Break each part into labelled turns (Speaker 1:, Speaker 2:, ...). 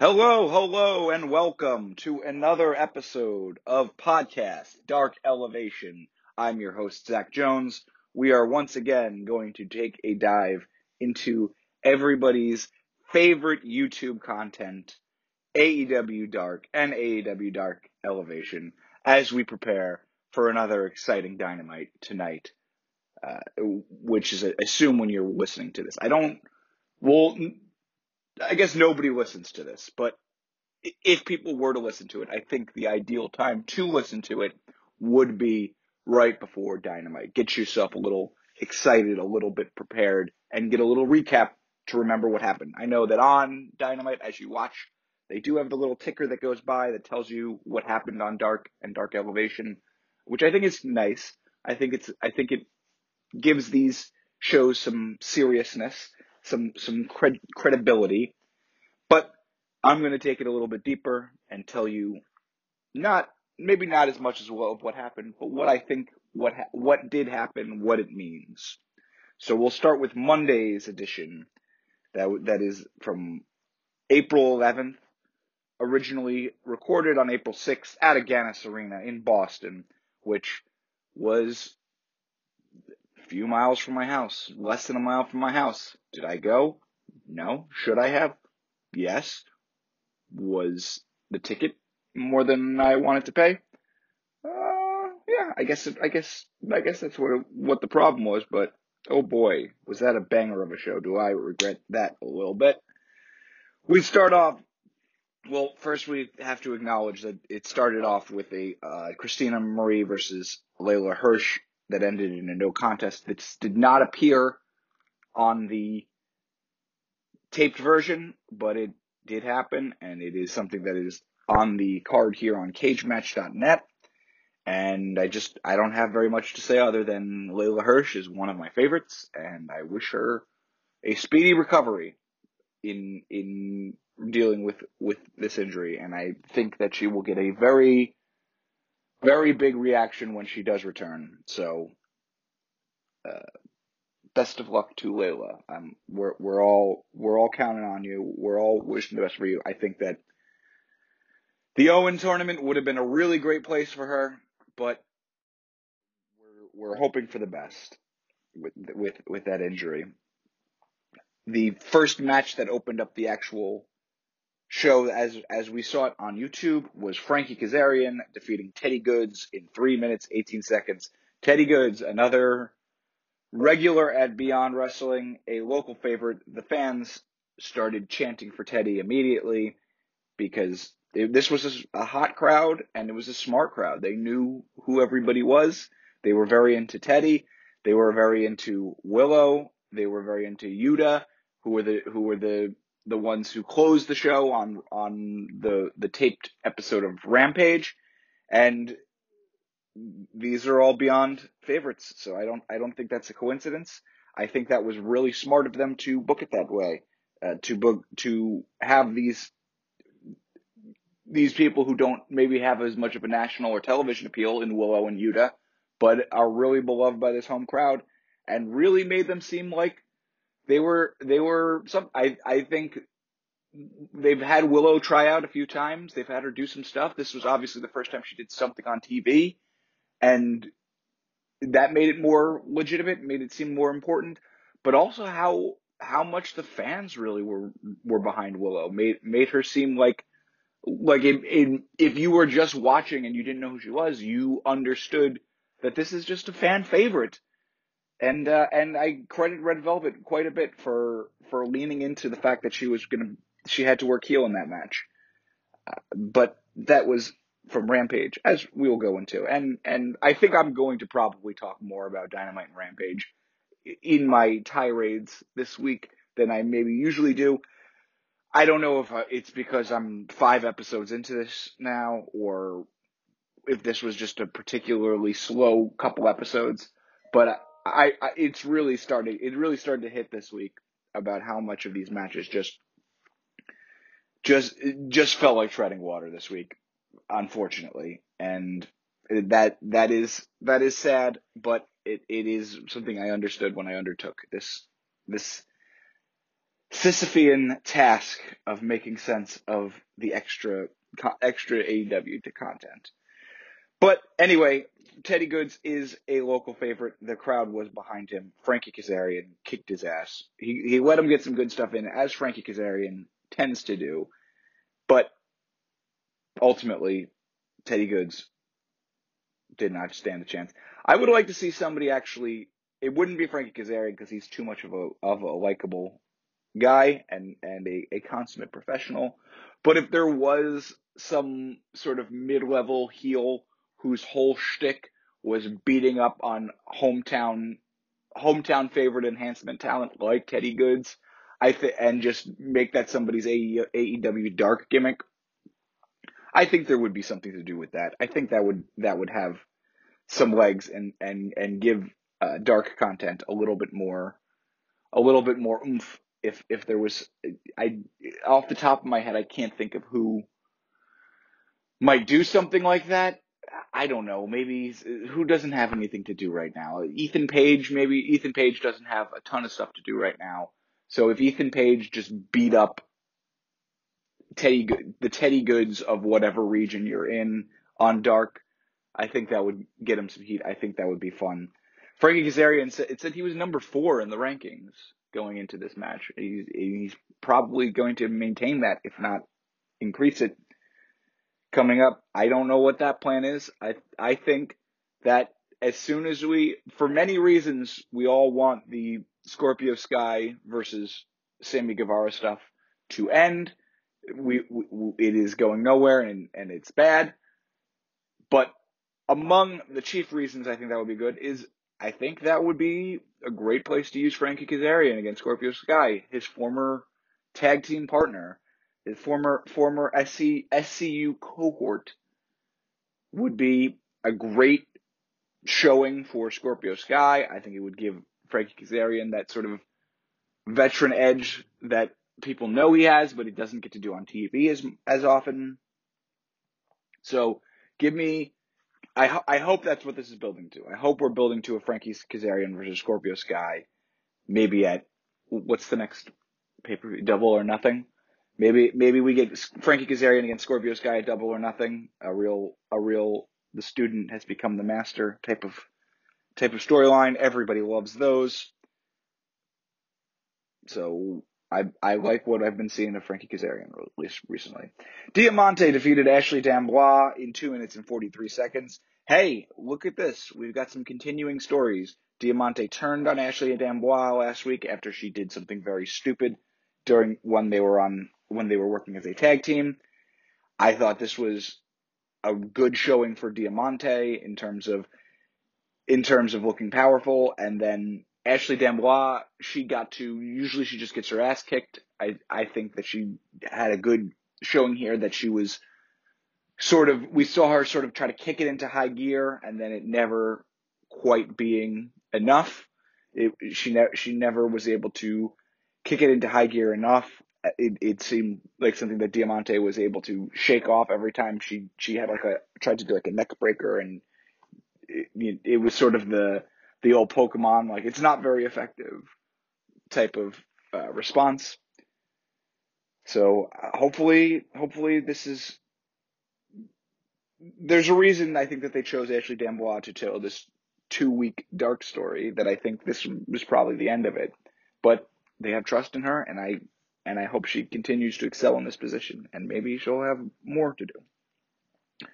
Speaker 1: Hello, hello, and welcome to another episode of podcast Dark Elevation. I'm your host, Zach Jones. We are once again going to take a dive into everybody's favorite YouTube content, AEW Dark and AEW Dark Elevation, as we prepare for another exciting dynamite tonight, uh, which is, I assume when you're listening to this. I don't, well, I guess nobody listens to this, but if people were to listen to it, I think the ideal time to listen to it would be right before Dynamite. Get yourself a little excited, a little bit prepared, and get a little recap to remember what happened. I know that on Dynamite, as you watch, they do have the little ticker that goes by that tells you what happened on Dark and Dark Elevation, which I think is nice. I think it's, I think it gives these shows some seriousness some some cred- credibility. I'm going to take it a little bit deeper and tell you not maybe not as much as well of what happened, but what I think what ha- what did happen, what it means. So we'll start with Monday's edition. That that is from April 11th, originally recorded on April 6th at Agganis Arena in Boston, which was a few miles from my house, less than a mile from my house. Did I go? No. Should I have? Yes. Was the ticket more than I wanted to pay? Uh, yeah, I guess, I guess, I guess that's what, what the problem was, but oh boy, was that a banger of a show. Do I regret that a little bit? We start off well, first we have to acknowledge that it started off with a uh, Christina Marie versus Leyla Hirsch that ended in a no contest that did not appear on the taped version, but it did happen, and it is something that is on the card here on cagematch.net. And I just, I don't have very much to say other than Leyla Hirsch is one of my favorites, and I wish her a speedy recovery in, in dealing with, with this injury. And I think that she will get a very very big reaction when she does return. So, uh, best of luck to Leyla. Um, we're we're all we're counting on you. We're all wishing the best for you. I think that the Owen tournament would have been a really great place for her, but we're we're hoping for the best with with with that injury. The first match that opened up the actual show as as we saw it on YouTube was Frankie Kazarian defeating Teddy Goodz in three minutes eighteen seconds. Teddy Goodz, another regular at Beyond Wrestling, a local favorite. The fans started chanting for Teddy immediately because it, this was a, a hot crowd and it was a smart crowd. They knew who everybody was. They were very into Teddy. They were very into Willow. They were very into Yuta, who were the who were the the ones who closed the show on on the the taped episode of Rampage, and these are all beyond favorites. So I don't I don't think that's a coincidence. I think that was really smart of them to book it that way, uh, to book to have these these people who don't maybe have as much of a national or television appeal in Willow and Yuta, but are really beloved by this home crowd, and really made them seem like they were they were some I I think they've had Willow try out a few times. They've had her do some stuff. This was obviously the first time she did something on TV and that made it more legitimate, made it seem more important, but also how how much the fans really were were behind Willow. Made made her seem like like if you were just watching and you didn't know who she was, you understood that this is just a fan favorite. And uh, and I credit Red Velvet quite a bit for for leaning into the fact that she was gonna she had to work heel in that match, uh, but that was from Rampage, as we will go into, and and I think I'm going to probably talk more about Dynamite and Rampage in my tirades this week than I maybe usually do. I don't know if uh, it's because I'm five episodes into this now, or if this was just a particularly slow couple episodes, but I, I it's really starting it really started to hit this week about how much of these matches just just just felt like treading water this week, unfortunately, and that that is that is sad, but it, it is something I understood when I undertook this this Sisyphean task of making sense of the extra extra AEW to content. But anyway, Teddy Goodz is a local favorite. The crowd was behind him. Frankie Kazarian kicked his ass. He he let him get some good stuff in, as Frankie Kazarian tends to do. But ultimately, Teddy Goodz did not stand a chance. I would like to see somebody actually. It wouldn't be Frankie Kazarian because he's too much of a of a likable guy and and a, a consummate professional. But if there was some sort of mid level heel whose whole shtick was beating up on hometown hometown favorite enhancement talent like Teddy Goodz, I th- and just make that somebody's AEW dark gimmick. I think there would be something to do with that. I think that would that would have some legs and and and give uh, dark content a little bit more a little bit more oomph if if there was I off the top of my head I can't think of who might do something like that. I don't know. Maybe who doesn't have anything to do right now? Ethan Page. Maybe Ethan Page doesn't have a ton of stuff to do right now. So if Ethan Page just beat up Teddy the Teddy Goodz of whatever region you're in on Dark, I think that would get him some heat. I think that would be fun. Frankie Kazarian said it said he was number four in the rankings going into this match. He's, he's probably going to maintain that, if not increase it. Coming up, I don't know what that plan is. I I think that as soon as we, for many reasons, we all want the Scorpio Sky versus Sammy Guevara stuff to end. We, we it is going nowhere and and it's bad. But among the chief reasons I think that would be good is I think that would be a great place to use Frankie Kazarian against Scorpio Sky, his former tag team partner, his former former SC, SCU cohort would be a great showing for Scorpio Sky. I think it would give Frankie Kazarian that sort of veteran edge that people know he has, but he doesn't get to do on TV as as often. So give me I, I hope that's what this is building to. I hope we're building to a Frankie Kazarian versus Scorpio Sky, maybe at what's the next pay per view? Double or Nothing. Maybe maybe we get Frankie Kazarian against Scorpio Sky at Double or Nothing. A real a real the student has become the master type of type of storyline. Everybody loves those. So I I like what I've been seeing of Frankie Kazarian at least recently. Diamante defeated Ashley D'Amboise in two minutes and forty three seconds. Hey, look at this. We've got some continuing stories. Diamante turned on Ashley D'Amboise last week after she did something very stupid during when they were on when they were working as a tag team. I thought this was a good showing for Diamante in terms of in terms of looking powerful and then Ashley D'Amboise, she got to, usually she just gets her ass kicked. I, I think that she had a good showing here that she was sort of, we saw her sort of try to kick it into high gear and then it never quite being enough. It, she, ne- she never was able to kick it into high gear enough. It, it seemed like something that Diamante was able to shake off every time she, she had like a, tried to do like a neck breaker and it, it was sort of the, the old Pokemon, like it's not very effective type of uh, response. So uh, hopefully, hopefully this is. There's a reason I think that they chose Ashley D'Amboise to tell this two week dark story. That I think this was probably the end of it, but they have trust in her, and I and I hope she continues to excel in this position, and maybe she'll have more to do.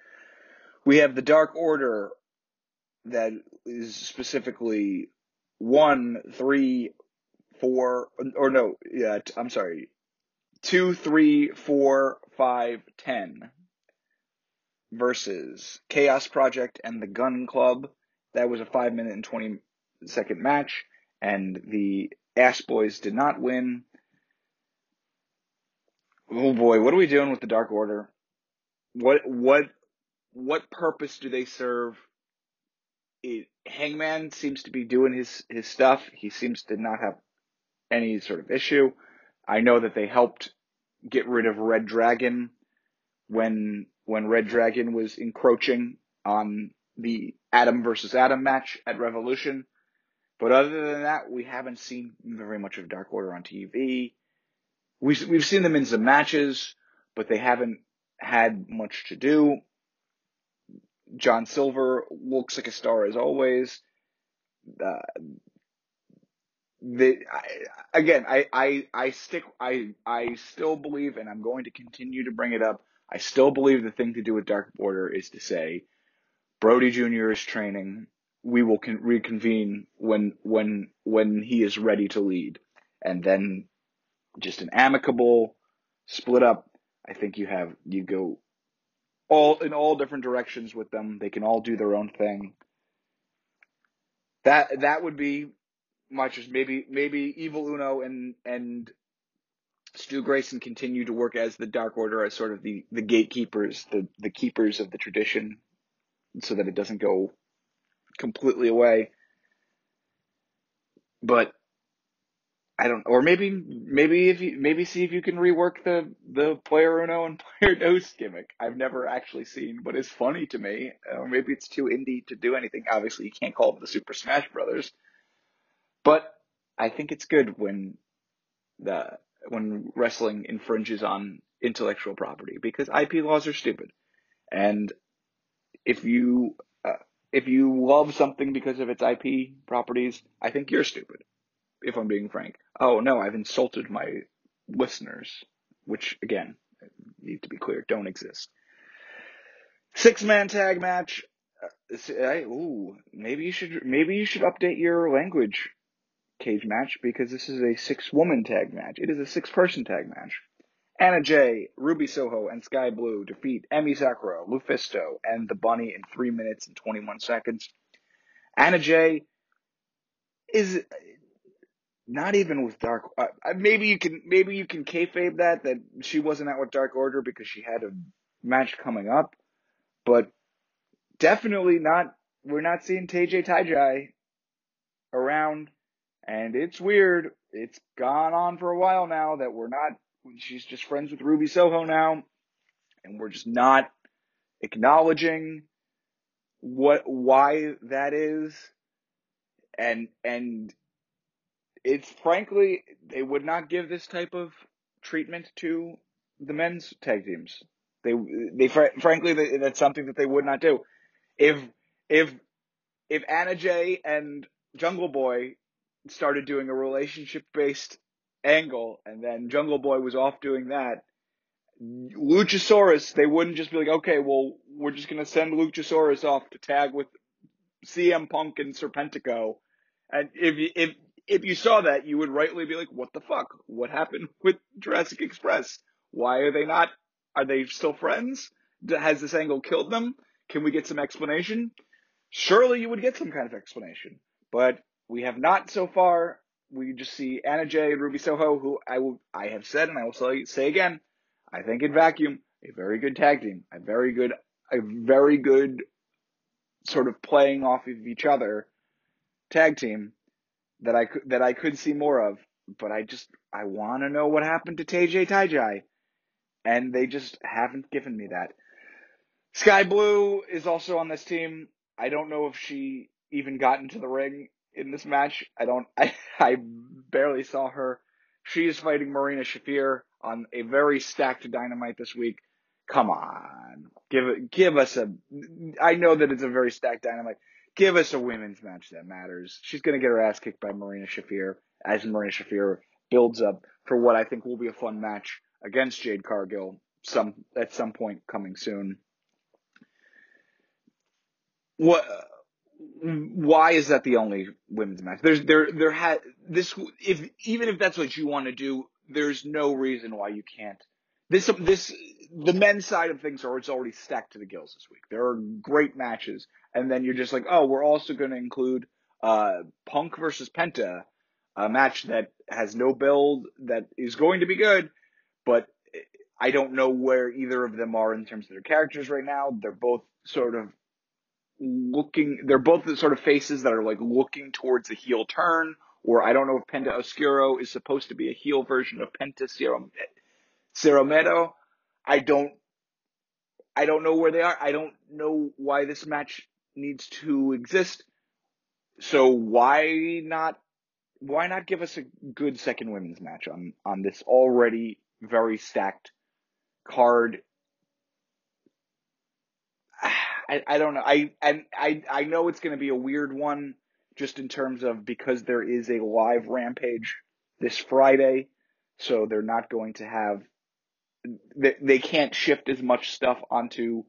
Speaker 1: We have the Dark Order that is specifically one, three, four, or no, yeah, I'm sorry, two, three, four, five, ten versus Chaos Project and the Gunn Club. That was a five minute and 20 second match, and the Ash Boys did not win. Oh boy, what are we doing with the Dark Order? What, what, what purpose do they serve it, Hangman seems to be doing his his stuff. He seems to not have any sort of issue. I know that they helped get rid of Red Dragon when when Red Dragon was encroaching on the Adam versus Adam match at Revolution. But other than that, we haven't seen very much of Dark Order on TV. We've, we've seen them in some matches, but they haven't had much to do. John Silver looks like a star as always. Uh, the I, again, I, I I stick I I still believe, and I'm going to continue to bring it up. I still believe the thing to do with Dark Order is to say, Brodie Jr. is training. We will con- reconvene when when when he is ready to lead, and then just an amicable split up. I think you have you go all in all different directions with them. They can all do their own thing. That that would be much as maybe maybe Evil Uno and and Stu Grayson continue to work as the Dark Order as sort of the the gatekeepers, the the keepers of the tradition, so that it doesn't go completely away. But I don't, or maybe maybe if you maybe see if you can rework the the player uno and player dos gimmick. I've never actually seen, but it's funny to me. Or maybe it's too indie to do anything. Obviously, you can't call it the Super Smash Brothers, but I think it's good when the when wrestling infringes on intellectual property because IP laws are stupid, and if you uh, if you love something because of its IP properties, I think you're stupid if I'm being frank. Oh no, I've insulted my listeners, which again, need to be clear, don't exist. Six man tag match. Uh, I, ooh, maybe you should maybe you should update your language cage match because this is a six woman tag match. It is a six person tag match. Anna Jay, Ruby Soho, and Sky Blue defeat Emi Sakura, Lufisto, and the Bunny in three minutes and 21 seconds. Anna Jay is not even with Dark. Uh, uh, maybe you can maybe you can kayfabe that that she wasn't out with Dark Order because she had a match coming up, but definitely not. We're not seeing TJ Tajai around, and it's weird. It's gone on for a while now that we're not. She's just friends with Ruby Soho now, and we're just not acknowledging what why that is, and and it's frankly they would not give this type of treatment to the men's tag teams. They they frankly they, that's something that they would not do. If if if Anna Jay and Jungle Boy started doing a relationship based angle and then Jungle Boy was off doing that, Luchasaurus, they wouldn't just be like, okay, well, we're just to send Luchasaurus off to tag with CM Punk and Serpentico. And if if if you saw that, you would rightly be like, what the fuck? What happened with Jurassic Express? Why are they not, are they still friends? Has this angle killed them? Can we get some explanation? Surely you would get some kind of explanation, but we have not so far. We just see Anna Jay and Ruby Soho, who I will, I have said and I will say, again, I think in vacuum, a very good tag team, a very good, a very good sort of playing off of each other tag team that I could that I could see more of, but I just I want to know what happened to TJ Tajai, and they just haven't given me that. Sky Blue is also on this team. I don't know if she even got into the ring in this match. I don't. I I barely saw her. She is fighting Marina Shafir on a very stacked dynamite this week. Come on, give it, give us a. I know that it's a very stacked dynamite give us a women's match that matters. She's going to get her ass kicked by Marina Shafir as Marina Shafir builds up for what I think will be a fun match against Jade Cargill some at some point coming soon. What? Why is that the only women's match? There's there there had this if even if that's what you want to do, there's no reason why you can't. This this the men's side of things are it's already stacked to the gills this week. There are great matches and then you're just like, oh, we're also going to include uh, Punk versus Penta, a match that has no build that is going to be good, but I don't know where either of them are in terms of their characters right now. They're both sort of looking, they're both the sort of faces that are like looking towards the heel turn, or I don't know if Penta Oscuro is supposed to be a heel version of Penta Cero Miedo. I don't I don't know where they are. I don't know why this match needs to exist. So why not why not give us a good second women's match on on this already very stacked card? I, I don't know. I and I I know it's going to be a weird one just in terms of because there is a live rampage this Friday, so they're not going to have they, they can't shift as much stuff onto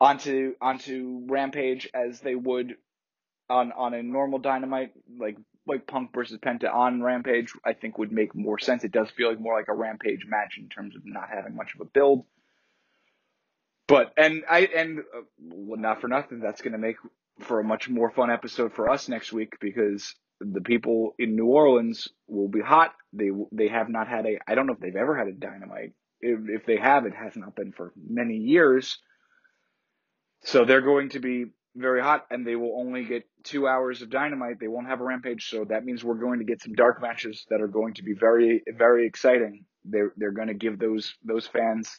Speaker 1: onto onto Rampage as they would on on a normal Dynamite like like Punk versus Penta on Rampage. I think would make more sense. It does feel like more like a Rampage match in terms of not having much of a build. But and I and uh, well, not for nothing, that's going to make for a much more fun episode for us next week because the people in New Orleans will be hot. They they have not had a I don't know if they've ever had a dynamite. If, if they have, it has not been for many years. So they're going to be very hot, and they will only get two hours of dynamite. They won't have a rampage, so that means we're going to get some dark matches that are going to be very very exciting. They're they're going to give those those fans.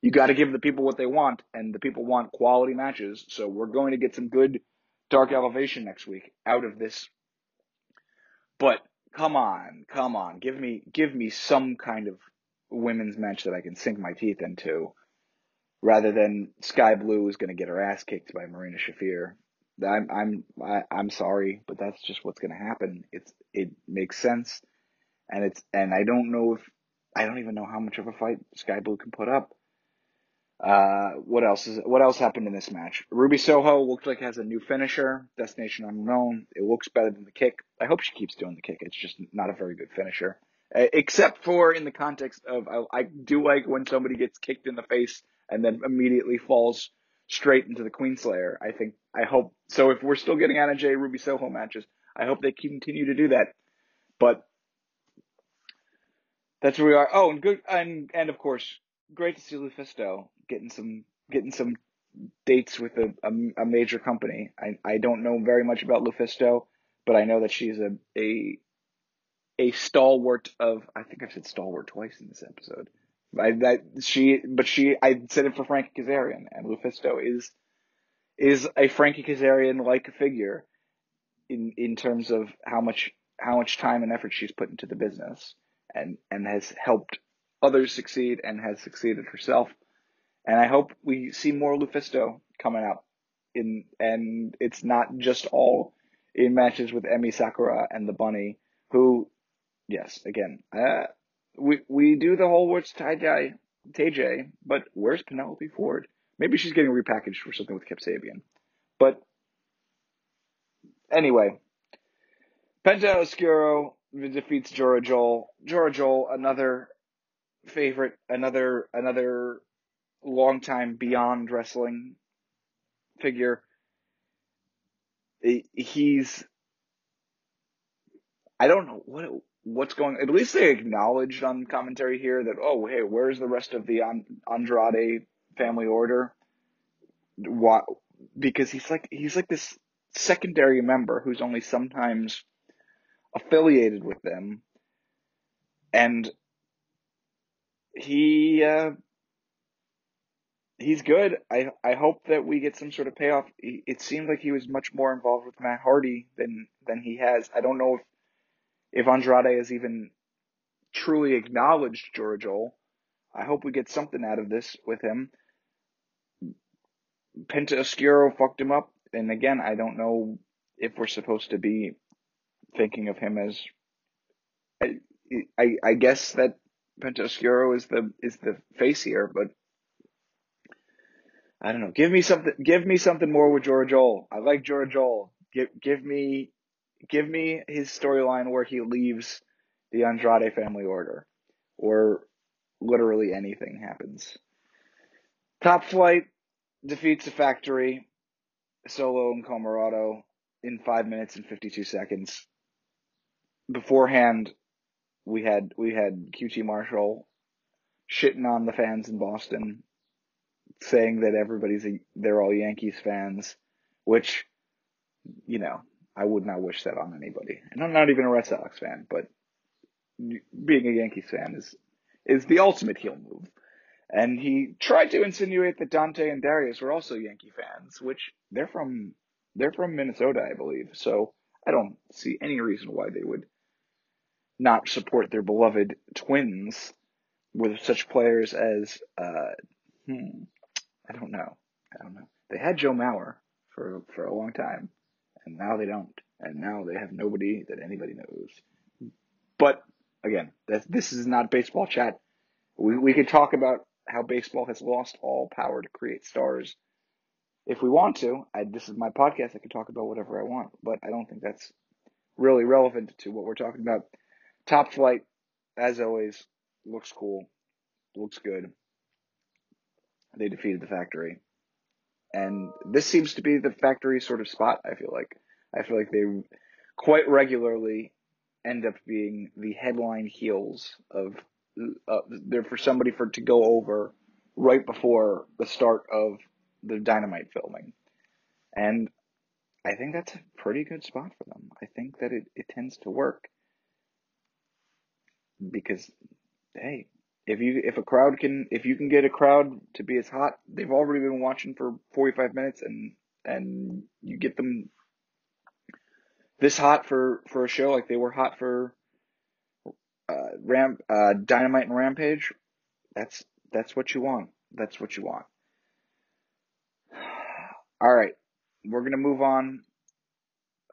Speaker 1: You got to give the people what they want, and the people want quality matches. So we're going to get some good dark elevation next week out of this. But come on, come on, give me give me some kind of women's match that I can sink my teeth into, rather than Sky Blue is going to get her ass kicked by Marina Shafir. I'm I'm I, am sorry, but that's just what's going to happen. It's it makes sense, and it's and I don't know if I don't even know how much of a fight Sky Blue can put up. Uh, what else is what else happened in this match? Ruby Soho looked like has a new finisher, Destination Unknown. It looks better than the kick. I hope she keeps doing the kick. It's just not a very good finisher, uh, except for in the context of I, I do like when somebody gets kicked in the face and then immediately falls straight into the Queen Slayer. I think I hope so. If we're still getting Anna Jay Ruby Soho matches, I hope they continue to do that. But that's where we are. Oh, and good, and and of course, great to see Lufisto getting some getting some dates with a, a, a, major company. I, I don't know very much about Lufisto, but I know that she's a, a a stalwart of I think I've said stalwart twice in this episode. I, that she but she I said it for Frankie Kazarian and Lufisto is is a Frankie Kazarian like figure in in terms of how much how much time and effort she's put into the business and and has helped others succeed and has succeeded herself. And I hope we see more Lufisto coming up in, and it's not just all in matches with Emi Sakura and the Bunny, who, yes, again, uh, we we do the whole what's tie-dye TJ, but where's Penelope Ford? Maybe she's getting repackaged for something with Kip Sabian. But anyway, Penta Oscuro defeats Jora Johl. Jora Johl, another favorite, another another long time Beyond Wrestling figure. He's, I don't know what what's going. At least they acknowledged on commentary here that oh hey, where's the rest of the Andrade family order? Why? Because he's like he's like this secondary member who's only sometimes affiliated with them, and he uh, he's good. I I hope that we get some sort of payoff. It seemed like he was much more involved with Matt Hardy than than he has. I don't know if if Andrade has even truly acknowledged Johl. I hope we get something out of this with him. Penta Oscuro fucked him up, and again, I don't know if we're supposed to be thinking of him as. I I, I guess that Penta Oscuro is the is the face here, but I don't know. Give me something. Give me something more with George Johl. I like George Johl. Give give me give me his storyline where he leaves the Andrade family order, or literally anything happens. Top Flight defeats the Factory, Solo and Comoroto in five minutes and fifty two seconds. Beforehand, we had we had QT Marshall shitting on the fans in Boston saying that everybody's a, they're all Yankees fans, which you know I would not wish that on anybody. And I'm not even a Red Sox fan, but being a Yankees fan is is the ultimate heel move. And he tried to insinuate that Dante and Darius were also Yankee fans, which they're from they're from Minnesota, I believe. So I don't see any reason why they would not support their beloved twins with such players as uh, hmm, I don't know. I don't know. They had Joe Mauer for for a long time, and now they don't. And now they have nobody that anybody knows. But again, this is not baseball chat. We we could talk about how baseball has lost all power to create stars. If we want to, I, this is my podcast. I can talk about whatever I want, but I don't think that's really relevant to what we're talking about. Top flight, as always, looks cool, looks good. They defeated the factory. And this seems to be the factory sort of spot, I feel like. I feel like they quite regularly end up being the headline heels of uh, they're for somebody for to go over right before the start of the dynamite filming. And I think that's a pretty good spot for them. I think that it, it tends to work. Because hey, if you if a crowd can if you can get a crowd to be as hot, they've already been watching for 45 minutes and and you get them this hot for for a show like they were hot for uh, Ram uh, Dynamite and Rampage. That's that's what you want. That's what you want. All right, we're gonna move on.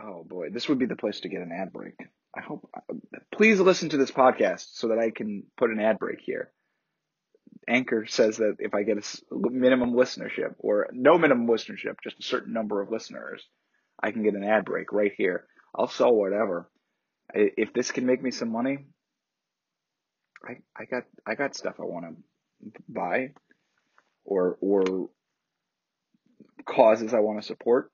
Speaker 1: Oh boy, this would be the place to get an ad break. I hope. Uh, please listen to this podcast so that I can put an ad break here. Anchor says that if I get a minimum listenership or no minimum listenership, just a certain number of listeners, I can get an ad break right here. I'll sell whatever. If this can make me some money, I, I got I got stuff I want to buy or or causes I want to support.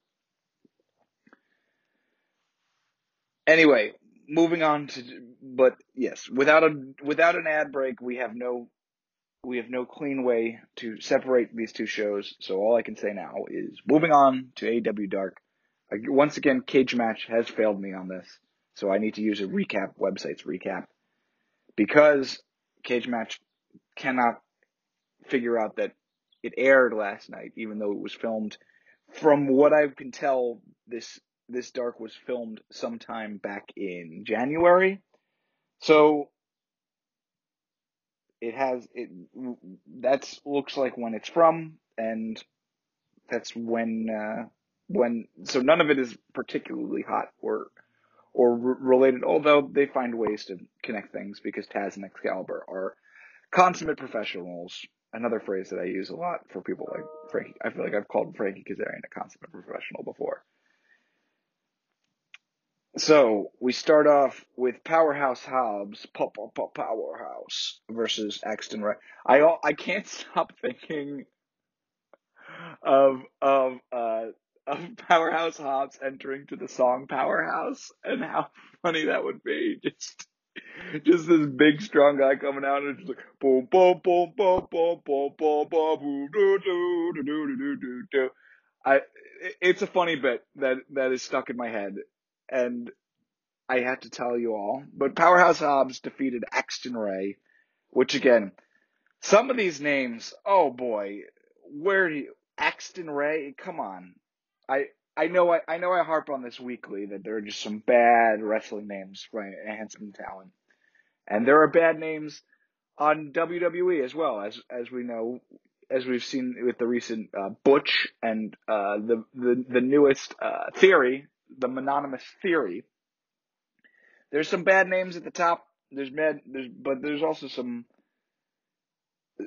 Speaker 1: Anyway, moving on to but yes, without a without an ad break, we have no we have no clean way to separate these two shows. So all I can say now is moving on to AEW Dark. Once again, Cage Match has failed me on this, so I need to use a recap website's recap because Cage Match cannot figure out that it aired last night, even though it was filmed. From what I can tell, this this dark was filmed sometime back in January. So it has it that's looks like when it's from and that's when uh, when so none of it is particularly hot or or related although they find ways to connect things because Taz and Excalibur are consummate professionals another phrase that I use a lot for people like Frankie I feel like I've called Frankie Kazarian a consummate professional before so we start off with Powerhouse Hobbs, Powerhouse versus Axton Ray. I I can't stop thinking of of uh of Powerhouse Hobbs entering to the song Powerhouse and how funny that would be. Just just this big strong guy coming out and just like boom boom boom boom boom boom boom boom boom do do do do do do do. I it's a funny bit that that is stuck in my head and I have to tell you all. But Powerhouse Hobbs defeated Axton Ray, which again, some of these names, oh boy, where do you Axton Ray? Come on, I I know I, I know I harp on this weekly that there are just some bad wrestling names for enhancement talent, and there are bad names on WWE as well as as we know as we've seen with the recent uh, Butch and uh, the the the newest uh, theory the mononymous theory. There's some bad names at the top. There's bad, there's, but there's also some,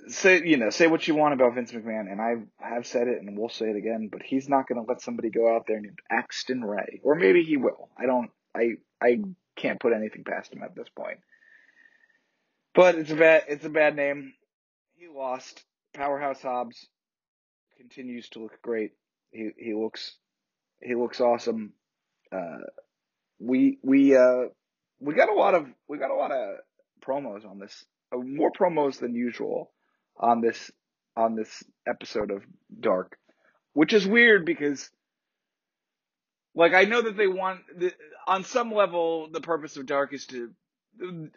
Speaker 1: say, you know, say what you want about Vince McMahon, and I have said it and we'll say it again, but he's not going to let somebody go out there named Axton Ray. Or maybe he will. I don't, I, I can't put anything past him at this point. But it's a bad, it's a bad name. He lost. Powerhouse Hobbs continues to look great. He, he looks, he looks awesome. Uh, we we uh, we got a lot of we got a lot of promos on this, uh, more promos than usual on this on this episode of Dark, which is weird because like I know that they want the, on some level the purpose of Dark is to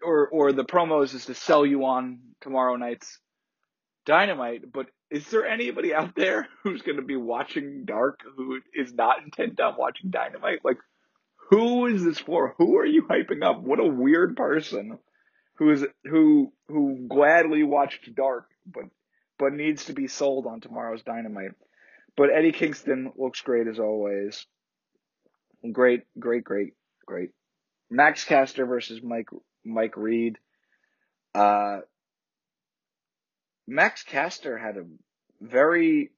Speaker 1: or or the promos is to sell you on tomorrow night's Dynamite, but is there anybody out there who's going to be watching Dark who is not intent on watching Dynamite? Like, who is this for? Who are you hyping up? What a weird person who is who who gladly watched Dark, but but needs to be sold on tomorrow's Dynamite. But Eddie Kingston looks great as always. Great, great, great, great. Max Caster versus Mike Mike Reed. Uh, Max Caster had a very,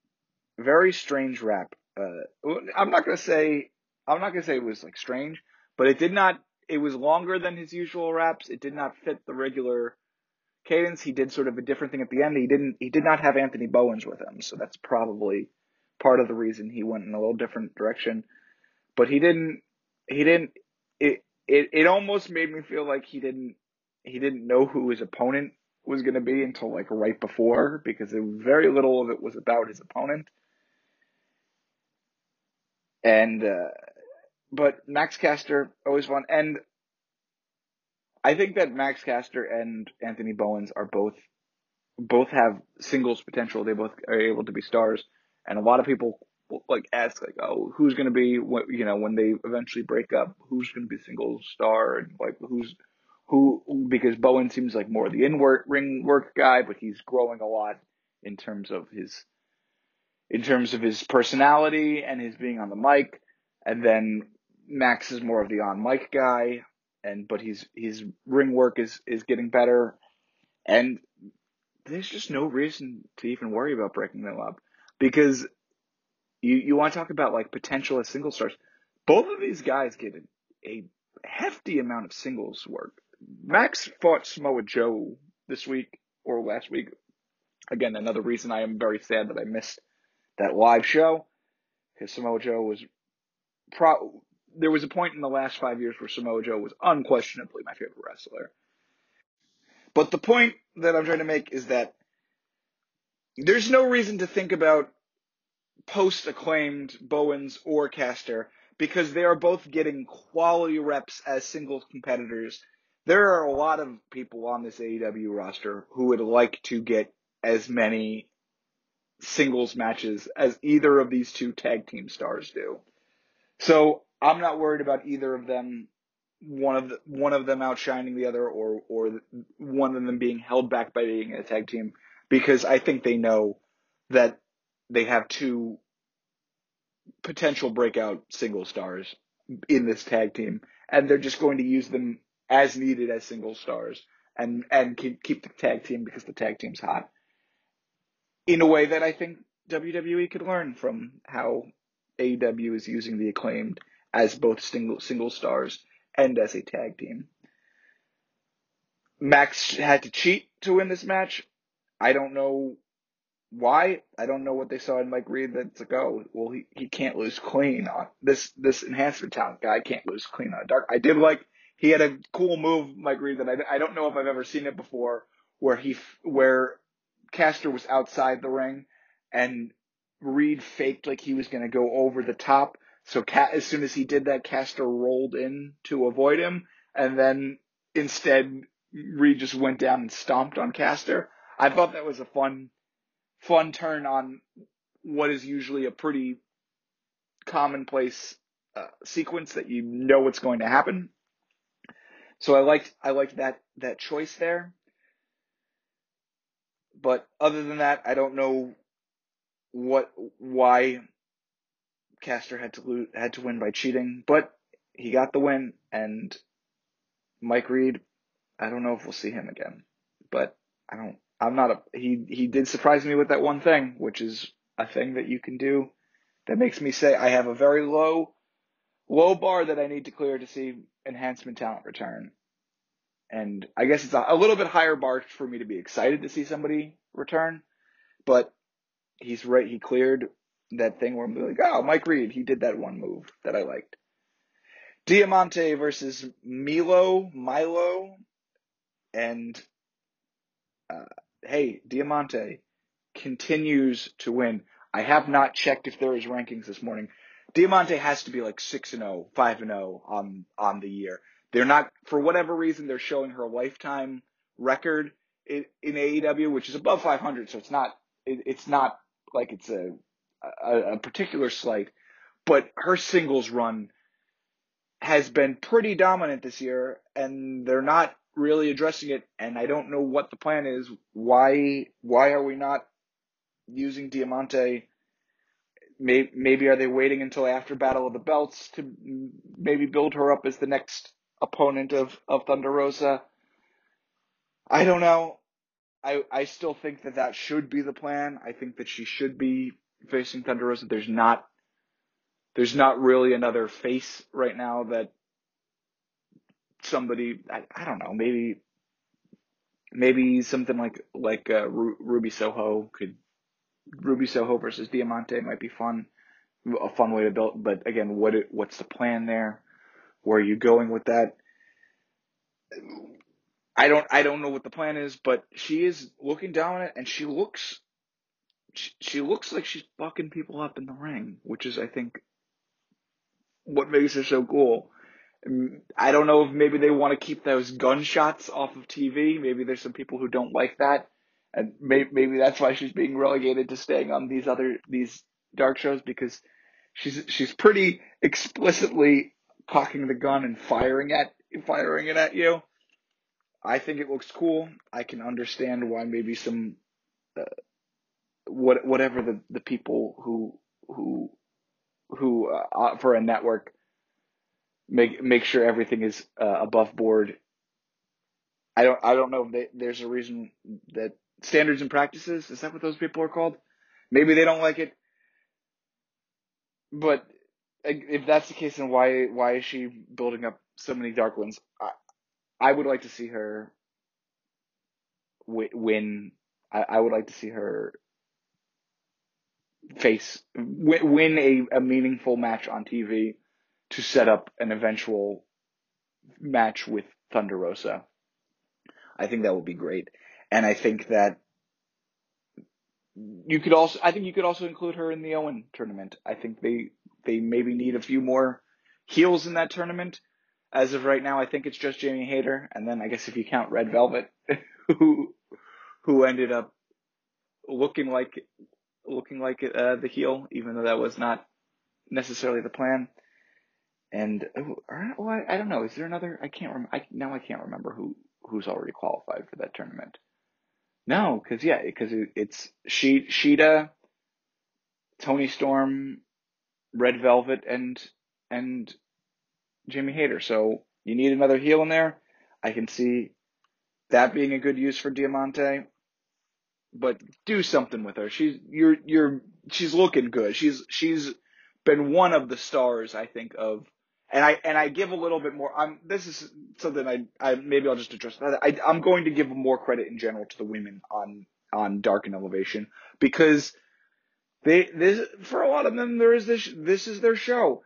Speaker 1: very strange rap. Uh, I'm not gonna say I'm not gonna say it was like strange, but it did not. It was longer than his usual raps. It did not fit the regular cadence. He did sort of a different thing at the end. He didn't. He did not have Anthony Bowens with him, so that's probably part of the reason he went in a little different direction. But he didn't. He didn't. It it it almost made me feel like he didn't. He didn't know who his opponent was going to be until like right before because very little of it was about his opponent. And uh, but Max Caster always won, and I think that Max Caster and Anthony Bowens are both both have singles potential. They both are able to be stars, and a lot of people like ask like, oh, who's going to be you know when they eventually break up, who's going to be single star, and like who's who because Bowen seems like more the in work ring work guy, but he's growing a lot in terms of his in terms of his personality and his being on the mic, and then Max is more of the on mic guy, and but he's his ring work is is getting better, and there's just no reason to even worry about breaking them up because you you want to talk about like potential as single stars. Both of these guys get a, a hefty amount of singles work Max fought Samoa Joe this week or last week. Again, another reason I am very sad that I missed that live show because Samoa Joe was pro. There was a point in the last five years where Samoa Joe was unquestionably my favorite wrestler. But the point that I'm trying to make is that there's no reason to think about post acclaimed Bowens or Caster because they are both getting quality reps as single competitors there are a lot of people on this AEW roster who would like to get as many singles matches as either of these two tag team stars do. So I'm not worried about either of them, one of the, one of them outshining the other, or or one of them being held back by being a tag team, because I think they know that they have two potential breakout single stars in this tag team, and they're just going to use them as needed as single stars and and keep keep the tag team because the tag team's hot. In a way that I think WWE could learn from how AEW is using the acclaimed as both single single stars and as a tag team. Max had to cheat to win this match. I don't know why. I don't know what they saw in Mike Reed that's like, oh, well, he, he can't lose clean on this, this enhancement talent guy can't lose clean on dark. I did like he had a cool move, Mike Reed, that I, I don't know if I've ever seen it before, where he where Caster was outside the ring and Reed faked like he was going to go over the top. So as soon as he did that, Caster rolled in to avoid him, and then instead Reed just went down and stomped on Caster. I thought that was a fun, fun turn on what is usually a pretty commonplace uh, sequence that you know what's going to happen. So I liked I liked that that choice there. But other than that, I don't know what why Caster had to lose, had to win by cheating, but he got the win and Mike Reed, I don't know if we'll see him again. But I don't I'm not a he he did surprise me with that one thing, which is a thing that you can do that makes me say I have a very low low bar that I need to clear to see enhancement talent return. And I guess it's a, a little bit higher bar for me to be excited to see somebody return, but he's right. He cleared that thing where I'm like, oh, Mike Reed, he did that one move that I liked. Diamante versus Milo, Milo, and uh, hey, Diamante continues to win. I have not checked if there is rankings this morning. Diamante has to be like 6 and 0, 5 and 0 on on the year. They're not for whatever reason they're showing her lifetime record in, in AEW, which is above 500. So it's not it, it's not like it's a, a, a particular slight, but her singles run has been pretty dominant this year, and they're not really addressing it. And I don't know what the plan is. Why why are we not using Diamante? Maybe, maybe are they waiting until after Battle of the Belts to maybe build her up as the next opponent of of Thunder Rosa? I don't know. I I still think that that should be the plan. I think that she should be facing Thunder Rosa. There's not there's not really another face right now that somebody I, I don't know maybe maybe something like like uh, Ru- Ruby Soho could Ruby Soho versus Diamante might be fun a fun way to build but again what it, what's the plan there? Where are you going with that? I don't I don't know what the plan is but she is looking dominant and she looks she, she looks like she's fucking people up in the ring which is I think what makes her so cool. Mm, I don't know if maybe they want to keep those gunshots off of TV. Maybe there's some people who don't like that, and maybe, maybe that's why she's being relegated to staying on these other these dark shows because she's she's pretty explicitly cocking the gun and firing at firing it at you. I think it looks cool. I can understand why maybe some uh, what whatever the the people who who who uh, for a network make make sure everything is uh, above board. I don't I don't know if they, there's a reason that standards and practices is that what those people are called? Maybe they don't like it, but if that's the case, then why why is she building up so many dark ones? I, I would like to see her win. I, I would like to see her face win, win a, a meaningful match on TV to set up an eventual match with Thunder Rosa. I think that would be great. And I think that you could also, I think you could also include her in the Owen tournament. I think they, they maybe need a few more heels in that tournament. As of right now, I think it's just Jamie Hayter. And then I guess if you count Red Velvet, who, who ended up looking like, looking like uh, the heel, even though that was not necessarily the plan. And well, I, I don't know. Is there another? I can't remember. I, now I can't remember who who's already qualified for that tournament. No, because yeah, because it, it's she Shida, Toni Storm, Red Velvet, and and Jamie Hayter. So you need another heel in there. I can see that being a good use for Diamante. But do something with her. She's you're you're she's looking good. She's she's been one of the stars I think of and I and I give a little bit more. I'm this is something I I maybe I'll just address that. I I'm going to give more credit in general to the women on on Dark and Elevation because they this for a lot of them there is this this is their show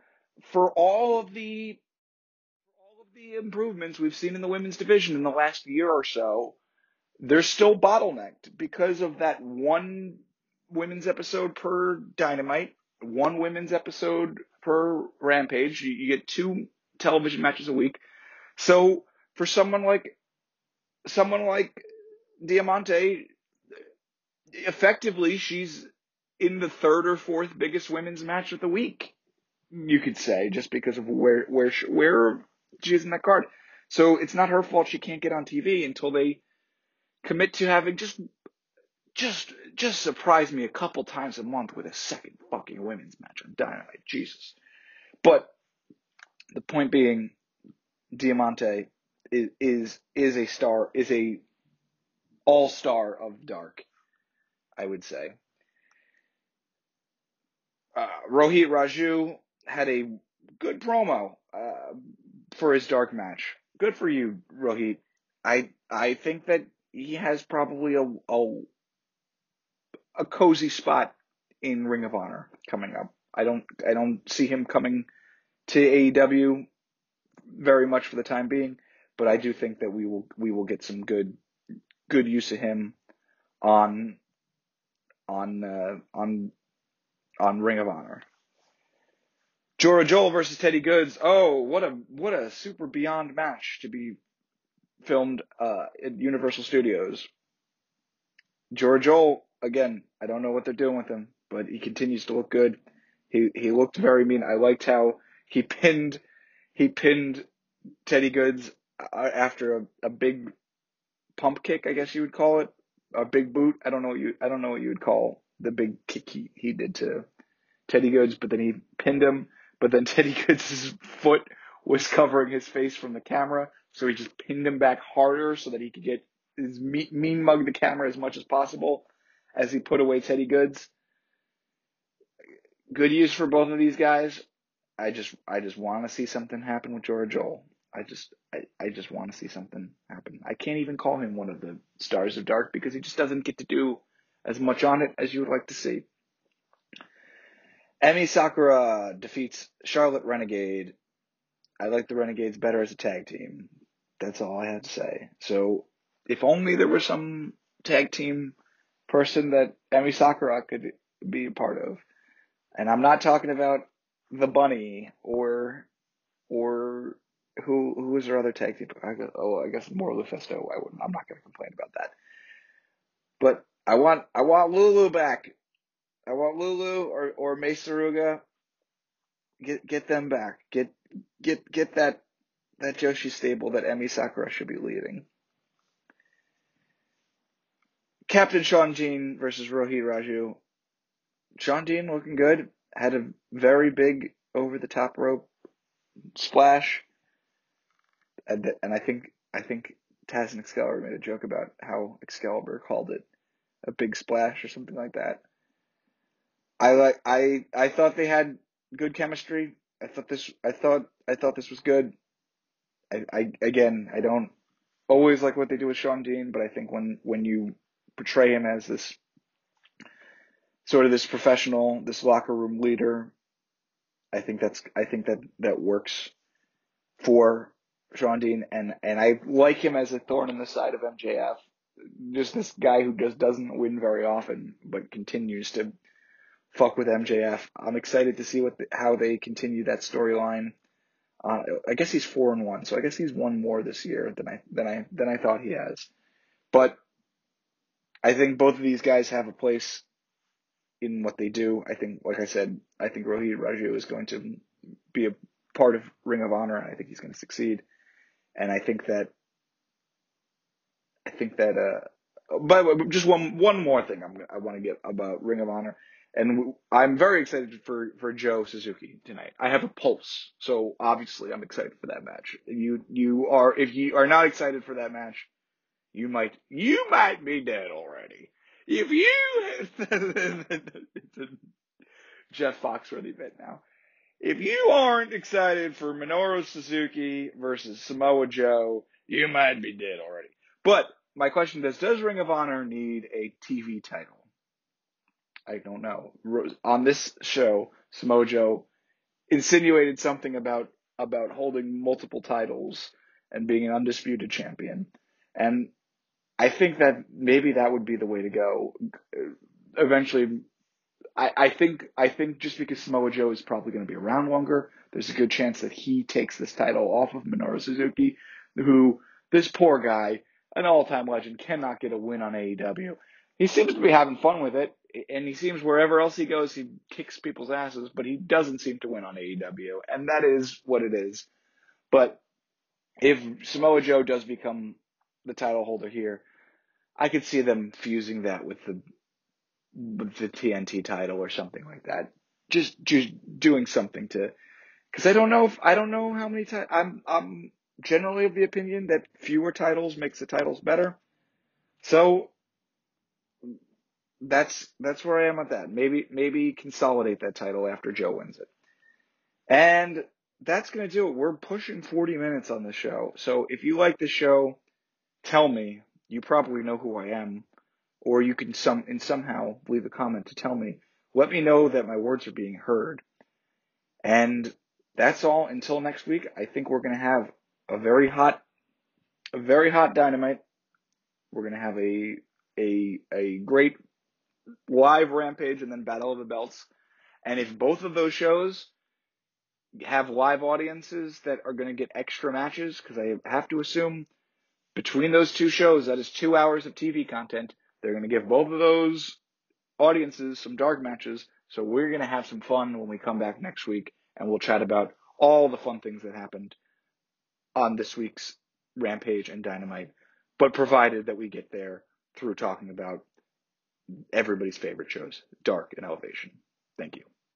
Speaker 1: for all of the all of the improvements we've seen in the women's division in the last year or so. They're still bottlenecked because of that one women's episode per Dynamite, one women's episode per Rampage. You, you get two television matches a week. So for someone like someone like Diamante, effectively she's in the third or fourth biggest women's match of the week. You could say just because of where where she, where she is in that card. So it's not her fault she can't get on TV until they commit to having just just just surprise me a couple times a month with a second fucking women's match on Dynamite. Jesus. But the point being, Diamante is is is a star, is a all star of dark, I would say. Uh, Rohit Raju had a good promo uh, for his dark match. Good for you, Rohit. I I think that he has probably a, a a cozy spot in Ring of Honor coming up. I don't I don't see him coming to AEW very much for the time being, but I do think that we will we will get some good good use of him on on uh, on on Ring of Honor. Jora Johl versus Teddy Goodz. Oh, what a what a super beyond match to be filmed uh, at Universal Studios. Jora Johl again, I don't know what they're doing with him, but he continues to look good. He he looked very mean. I liked how he pinned he pinned Teddy Goodz uh, after a, a big pump kick, I guess you would call it, a big boot. I don't know what you I don't know what you would call the big kick he, he did to Teddy Goodz, but then he pinned him. But then Teddy Goodz' foot was covering his face from the camera, so he just pinned him back harder so that he could get his mean, mean mug the camera as much as possible as he put away Teddy Goodz. Good use for both of these guys. I just I just want to see something happen with Jora Johl. I just I, I just want to see something happen. I can't even call him one of the stars of dark because he just doesn't get to do as much on it as you would like to see. Emi Sakura defeats Charlette Renegade. I like the Renegades better as a tag team. That's all I had to say. So if only there was some tag team person that Emi Sakura could be a part of. And I'm not talking about the bunny or or who who is their other tag team? I guess, oh, I guess more Lufisto. I wouldn't. I'm not going to complain about that. But I want I want Lulu back. I want Lulu or or Mei Suruga. Get get them back. Get get get that that Joshi stable that Emi Sakura should be leading. Captain Shawn Dean versus Rohit Raju. Shawn Dean looking good. Had a very big over the top rope splash. And, and I think I think Taz and Excalibur made a joke about how Excalibur called it a big splash or something like that. I like I I thought they had good chemistry. I thought this I thought I thought this was good. I, I again I don't always like what they do with Shawn Dean, but I think when when you portray him as this sort of this professional, this locker room leader, I think that's I think that that works for Shawn Dean and and I like him as a thorn in the side of MJF. Just this guy who just doesn't win very often, but continues to fuck with MJF. I'm excited to see what the, how they continue that storyline. Uh, I guess he's four and one, so I guess he's won more this year than I than I than I thought he has. But I think both of these guys have a place in what they do. I think, like I said, I think Rohit Raju is going to be a part of Ring of Honor, and I think he's going to succeed. And I think that, I think that, uh, but just one one more thing I'm, I want to get about Ring of Honor and I'm very excited for for Joe Suzuki tonight. I have a pulse, so obviously I'm excited for that match. You you are if you are not excited for that match, you might you might be dead already. If you Jeff Foxworthy bit now. If you aren't excited for Minoru Suzuki versus Samoa Joe, you might be dead already. But my question is, does Ring of Honor need a TV title? I don't know. On this show, Samoa Joe insinuated something about about holding multiple titles and being an undisputed champion. And I think that maybe that would be the way to go. Eventually, I, I think I think just because Samoa Joe is probably going to be around longer, there's a good chance that he takes this title off of Minoru Suzuki, who this poor guy, an all-time legend, cannot get a win on AEW. He seems to be having fun with it and he seems wherever else he goes, he kicks people's asses, but he doesn't seem to win on AEW, and that is what it is. But if Samoa Joe does become the title holder here, I could see them fusing that with the with the TNT title or something like that. Just just doing something to, because I don't know if I don't know how many times I'm I'm generally of the opinion that fewer titles makes the titles better. So that's that's where I am with that. Maybe maybe consolidate that title after Joe wins it. And that's going to do it. We're pushing 40 minutes on the show. So if you like the show, tell me. You probably know who I am or you can some and somehow leave a comment to tell me. Let me know that my words are being heard. And that's all until next week. I think we're going to have a very hot a very hot dynamite. We're going to have a a a great live Rampage and then Battle of the Belts. And if both of those shows have live audiences that are going to get extra matches, because I have to assume between those two shows, that is two hours of TV content. They're going to give both of those audiences some dark matches. So we're going to have some fun when we come back next week and we'll chat about all the fun things that happened on this week's Rampage and Dynamite, but provided that we get there through talking about everybody's favorite shows, Dark and Elevation. Thank you.